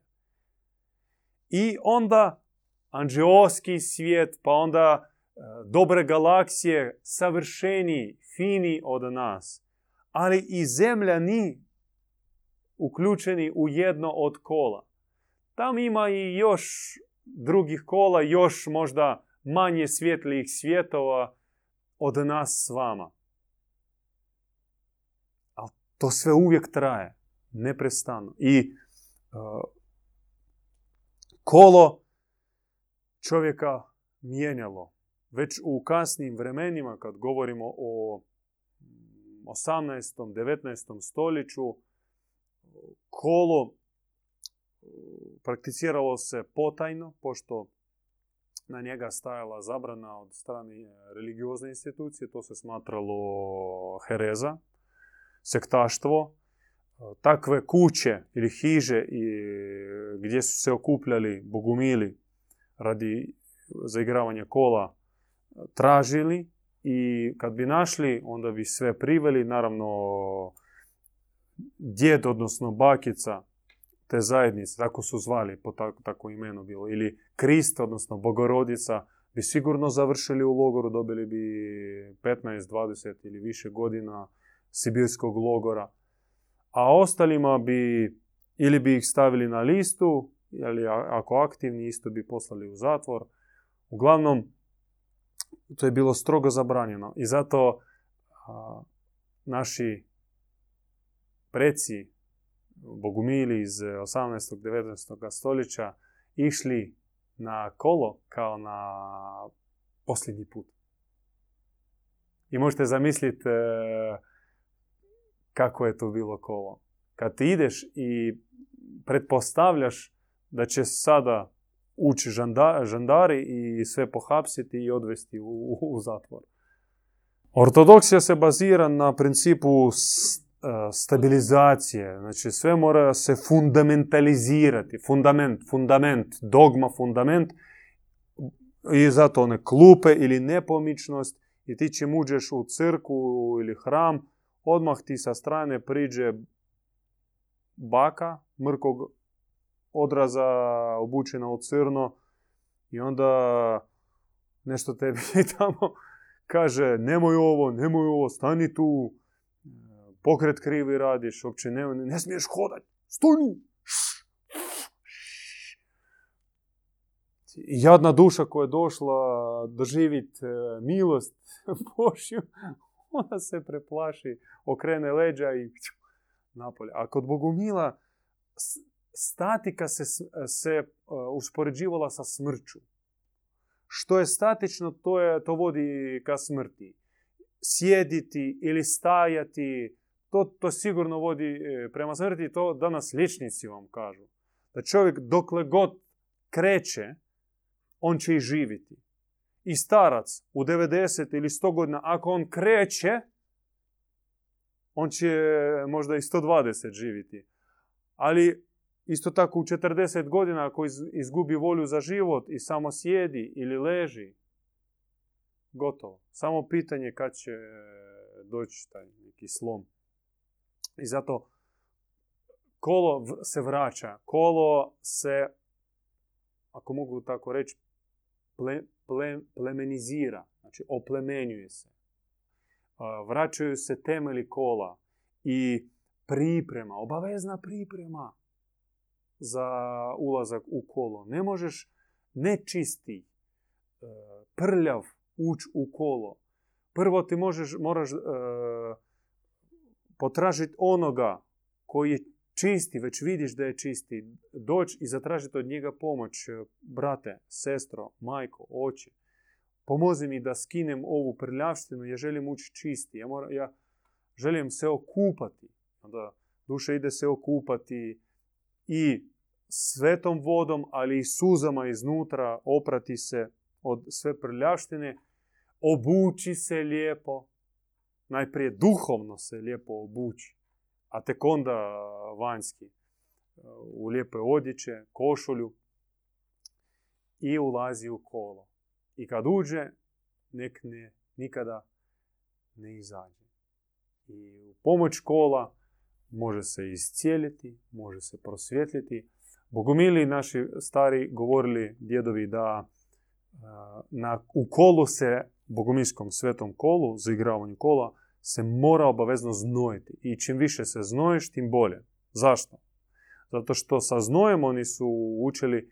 I onda anđeoski svijet, pa onda e, dobre galaksije, savršeniji, fini od nas. Ali i zemlja ni uključeni u jedno od kola. Tam ima i još drugih kola, još možda manje svjetlijih svjetova od nas s vama. Ali to sve uvijek traje, neprestano. I uh, kolo čovjeka mijenjalo. Već u kasnim vremenima, kad govorimo o 18. 19. stoljeću, kolo prakticiralo se potajno, pošto na njega stajala zabrana od strane religiozne institucije, to se smatralo hereza, sektaštvo. Takve kuće ili hiže i gdje su se okupljali bogumili radi zaigravanja kola tražili i kad bi našli, onda bi sve priveli. Naravno, djed, odnosno bakica te zajednice, tako su zvali, po tako, tako imeno bilo, ili Krist, odnosno Bogorodica, bi sigurno završili u logoru, dobili bi 15, 20 ili više godina sibirskog logora. A ostalima bi, ili bi ih stavili na listu, ili ako aktivni, isto bi poslali u zatvor. Uglavnom, to je bilo strogo zabranjeno. I zato naši preci, bogumili iz 18. 19. stoljeća išli na kolo kao na posljednji put. I možete zamisliti e, kako je to bilo kolo. Kad ti ideš i pretpostavljaš da će sada ući žandari i sve pohapsiti i odvesti u, u zatvor. Ortodoksija se bazira na principu stabilizacije, znači sve mora se fundamentalizirati, fundament, fundament, dogma, fundament i zato one klupe ili nepomičnost i ti čim uđeš u crku ili hram, odmah ti sa strane priđe baka mrkog odraza obučena u crno i onda nešto tebi tamo kaže nemoj ovo, nemoj ovo, stani tu, pokret krivi radiš, uopće ne, ne smiješ hodat, stoj Jadna duša koja je došla doživit e, milost (laughs) Božju, ona se preplaši, okrene leđa i napolje. A kod Bogumila statika se, se e, uspoređivala sa smrću. Što je statično, to, je, to vodi ka smrti. Sjediti ili stajati, to, to sigurno vodi e, prema smrti. To danas liječnici vam kažu. Da čovjek dokle god kreće, on će i živiti. I starac u 90 ili 100 godina, ako on kreće, on će možda i 120 živiti. Ali isto tako u 40 godina ako izgubi volju za život i samo sjedi ili leži, gotovo. Samo pitanje kad će doći taj neki slom. I zato kolo se vraća. Kolo se, ako mogu tako reći, ple, plemenizira. Znači, oplemenjuje se. Vraćaju se temeli kola i priprema, obavezna priprema za ulazak u kolo. Ne možeš nečisti, e, prljav ući u kolo. Prvo ti možeš, moraš e, potražiti onoga koji je čisti, već vidiš da je čisti, doći i zatražiti od njega pomoć, e, brate, sestro, majko, oče. Pomozi mi da skinem ovu prljavštinu, ja želim ući čisti, ja, mora, ja želim se okupati. Onda duša ide se okupati i svetom vodom, ali i suzama iznutra, oprati se od sve prljavštine, obuči se lijepo, najprije duhovno se lijepo obući. a tek onda vanjski u lijepe odjeće, košulju i ulazi u kolo. I kad uđe, nek ne, nikada ne izađe. I u pomoć kola može se iscijeliti, može se prosvjetljiti. Bogomili naši stari govorili djedovi da na, u kolu se, bogomilskom svetom kolu, za igravanju kola, se mora obavezno znojiti. I čim više se znojiš, tim bolje. Zašto? Zato što sa znojem oni su učili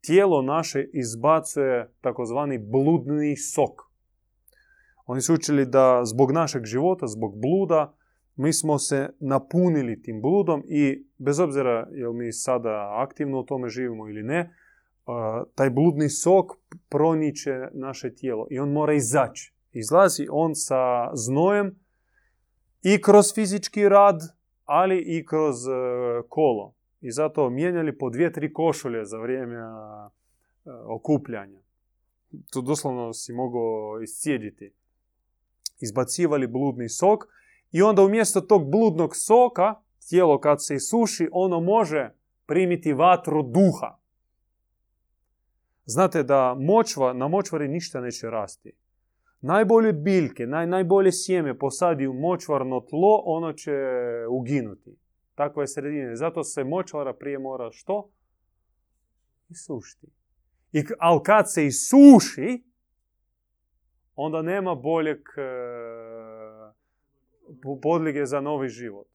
tijelo naše izbacuje takozvani bludni sok. Oni su učili da zbog našeg života, zbog bluda, mi smo se napunili tim bludom i bez obzira jel mi sada aktivno u tome živimo ili ne, taj bludni sok proniče naše tijelo i on mora izaći. Izlazi on sa znojem i kroz fizički rad, ali i kroz e, kolo. I zato mijenjali po dvije, tri košulje za vrijeme e, okupljanja. To doslovno si mogao iscijediti. Izbacivali bludni sok i onda umjesto tog bludnog soka, tijelo kad se isuši, ono može primiti vatru duha. Znate da močva, na močvari ništa neće rasti. Najbolje biljke, naj, najbolje sjeme posadi u močvarno tlo, ono će uginuti. Takva je sredina. Zato se močvara prije mora što? Isušiti. I, ali kad se isuši, onda nema boljeg e, podlige za novi život.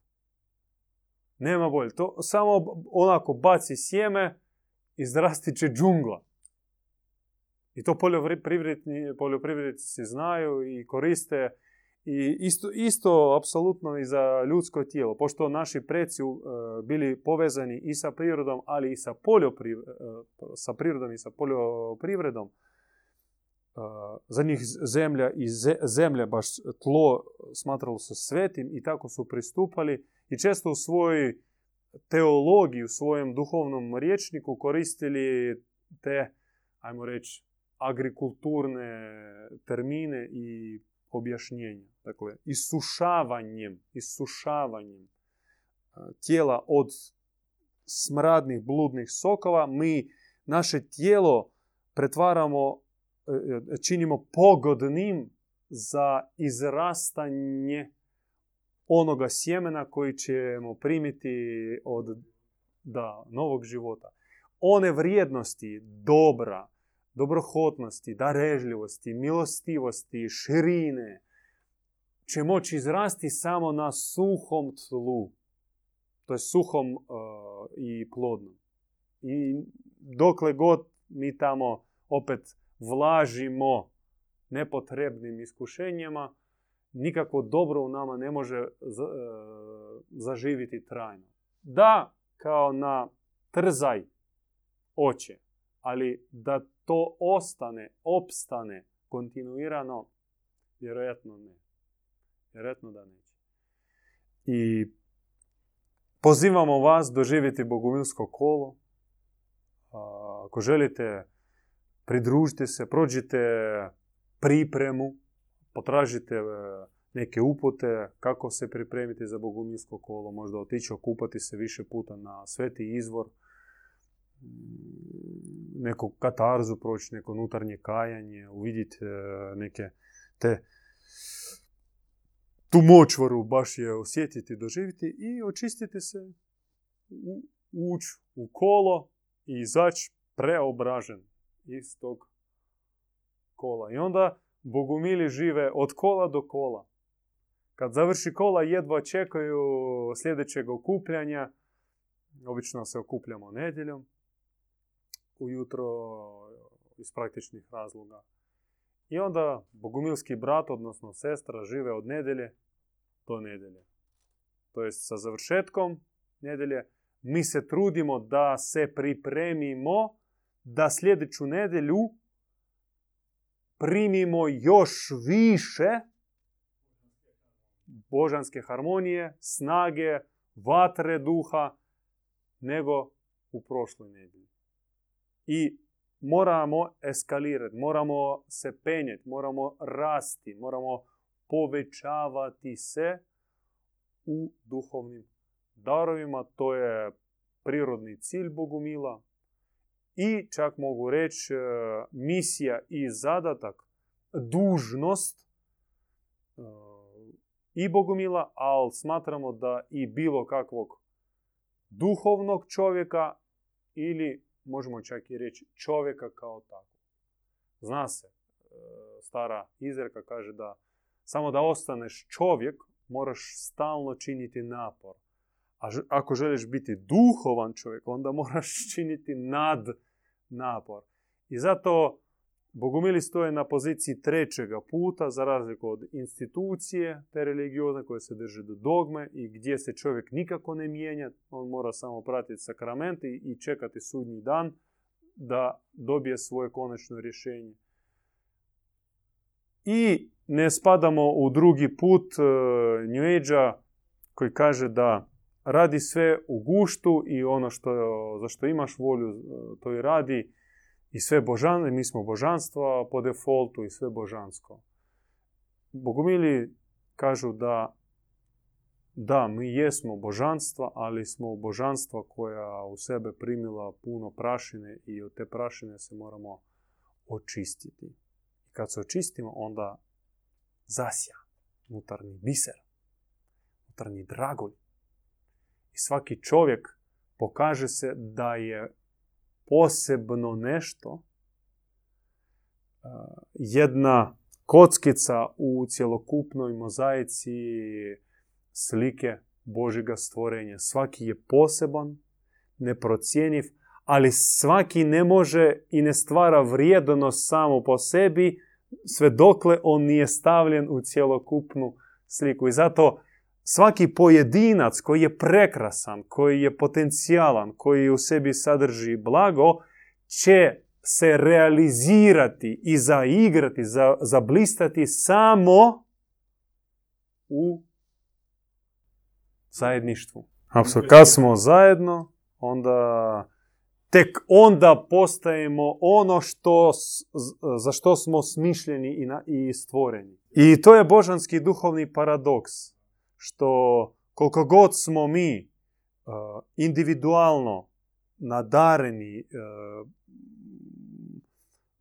Nema bolje. To samo onako baci sjeme i zrasti će džungla. I to poljoprivrednici znaju i koriste. I isto, isto apsolutno i za ljudsko tijelo. Pošto naši preci uh, bili povezani i sa prirodom, ali i sa, poljopriv, sa prirodom i sa poljoprivredom, za njih zemlja i zemlja, baš tlo smatralo se svetim i tako su pristupali i često u svojoj teologiji, u svojem duhovnom riječniku koristili te, ajmo reći, agrikulturne termine i objašnjenja. Dakle, isušavanjem, isušavanjem tijela od smradnih bludnih sokova mi naše tijelo pretvaramo, e, e, činimo pogodnim za izrastanje onoga sjemena koji ćemo primiti od da, novog života. One vrijednosti dobra, dobrohotnosti, darežljivosti, milostivosti, širine, će moći izrasti samo na suhom tlu. To je suhom uh, i plodnom. I dokle god mi tamo opet vlažimo nepotrebnim iskušenjima, nikako dobro u nama ne može uh, zaživiti trajno. Da, kao na trzaj oče, ali da to ostane, opstane kontinuirano, vjerojatno ne. Vjerojatno da neće. I pozivamo vas doživjeti bogumilsko kolo. Ako želite, pridružite se, prođite pripremu, potražite e, neke upute kako se pripremiti za bogumilsko kolo, možda otići okupati se više puta na sveti izvor, neku katarzu proći, neko unutarnje kajanje, uvidjeti neke te tu močvaru baš je osjetiti, doživjeti i očistiti se, ući u kolo i izaći preobražen iz tog kola. I onda bogumili žive od kola do kola. Kad završi kola jedva čekaju sljedećeg okupljanja. Obično se okupljamo nedjeljom ujutro iz praktičnih razloga. I onda bogumilski brat, odnosno sestra, žive od nedelje do nedelje. To jest sa završetkom nedelje mi se trudimo da se pripremimo da sljedeću nedelju primimo još više božanske harmonije, snage, vatre duha nego u prošloj nedelji i moramo eskalirati, moramo se penjeti, moramo rasti, moramo povećavati se u duhovnim darovima. To je prirodni cilj Bogumila i čak mogu reći e, misija i zadatak, dužnost e, i Bogumila, ali smatramo da i bilo kakvog duhovnog čovjeka ili možemo čak i reći čovjeka kao tako. Zna se, e, stara izreka kaže da samo da ostaneš čovjek, moraš stalno činiti napor. A ako želiš biti duhovan čovjek, onda moraš činiti nad napor. I zato Bogumili stoje na poziciji trećega puta, za razliku od institucije te religiozne koje se drže do dogme i gdje se čovjek nikako ne mijenja, on mora samo pratiti sakramente i čekati sudnji dan da dobije svoje konačno rješenje. I ne spadamo u drugi put New age koji kaže da radi sve u guštu i ono što, za što imaš volju e, to i radi i sve božan, mi smo božanstva po defaultu i sve božansko. Bogumili kažu da da, mi jesmo božanstva, ali smo božanstva koja u sebe primila puno prašine i od te prašine se moramo očistiti. I kad se očistimo, onda zasja unutarnji biser, unutarnji dragulj. I svaki čovjek pokaže se da je posebno nešto, jedna kockica u cjelokupnoj mozaici slike Božjega stvorenja. Svaki je poseban, neprocjeniv, ali svaki ne može i ne stvara vrijednost samo po sebi, sve dokle on nije stavljen u cjelokupnu sliku. I zato svaki pojedinac koji je prekrasan, koji je potencijalan, koji u sebi sadrži blago, će se realizirati i zaigrati, za, zablistati samo u zajedništvu. Apsolutno. Kad smo zajedno, onda tek onda postajemo ono što, za što smo smišljeni i, i stvoreni. I to je božanski duhovni paradoks, što koliko god smo mi uh, individualno nadareni, uh,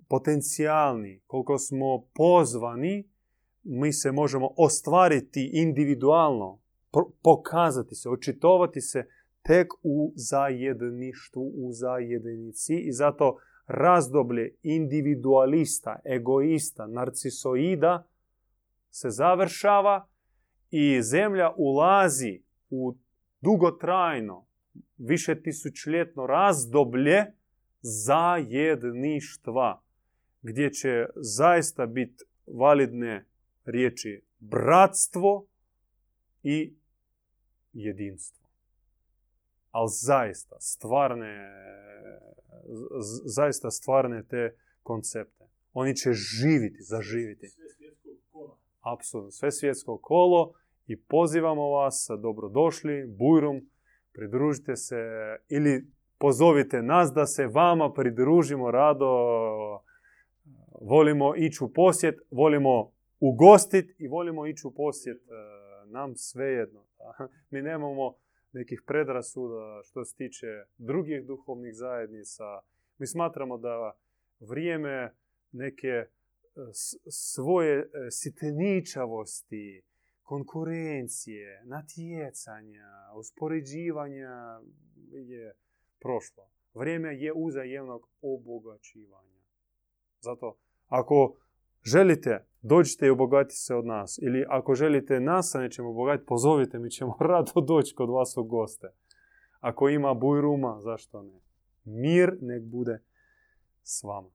potencijalni, koliko smo pozvani, mi se možemo ostvariti individualno, pokazati se, očitovati se tek u zajedništvu, u zajednici. I zato razdoblje individualista, egoista, narcisoida se završava i zemlja ulazi u dugotrajno, više tisućljetno razdoblje zajedništva, gdje će zaista biti validne riječi bratstvo i jedinstvo ali zaista stvarne, zaista stvarne te koncepte. Oni će živiti, zaživiti. Apsolutno, sve svjetsko kolo i pozivamo vas, dobrodošli, bujrum, pridružite se ili pozovite nas da se vama pridružimo rado. Volimo ići u posjet, volimo ugostiti i volimo ići u posjet. E, nam svejedno. (laughs) Mi nemamo nekih predrasuda što se tiče drugih duhovnih zajednica. Mi smatramo da vrijeme neke e, svoje e, siteničavosti, konkurencije, natjecanja, uspoređivanja je prošlo. Vrijeme je uzajemnog obogaćivanja. Zato ako želite, dođite i obogatite se od nas. Ili ako želite nas sa nečem obogatiti, pozovite, mi ćemo (laughs) rado doći kod vas u goste. Ako ima bujruma, zašto ne? Mir nek bude s vama.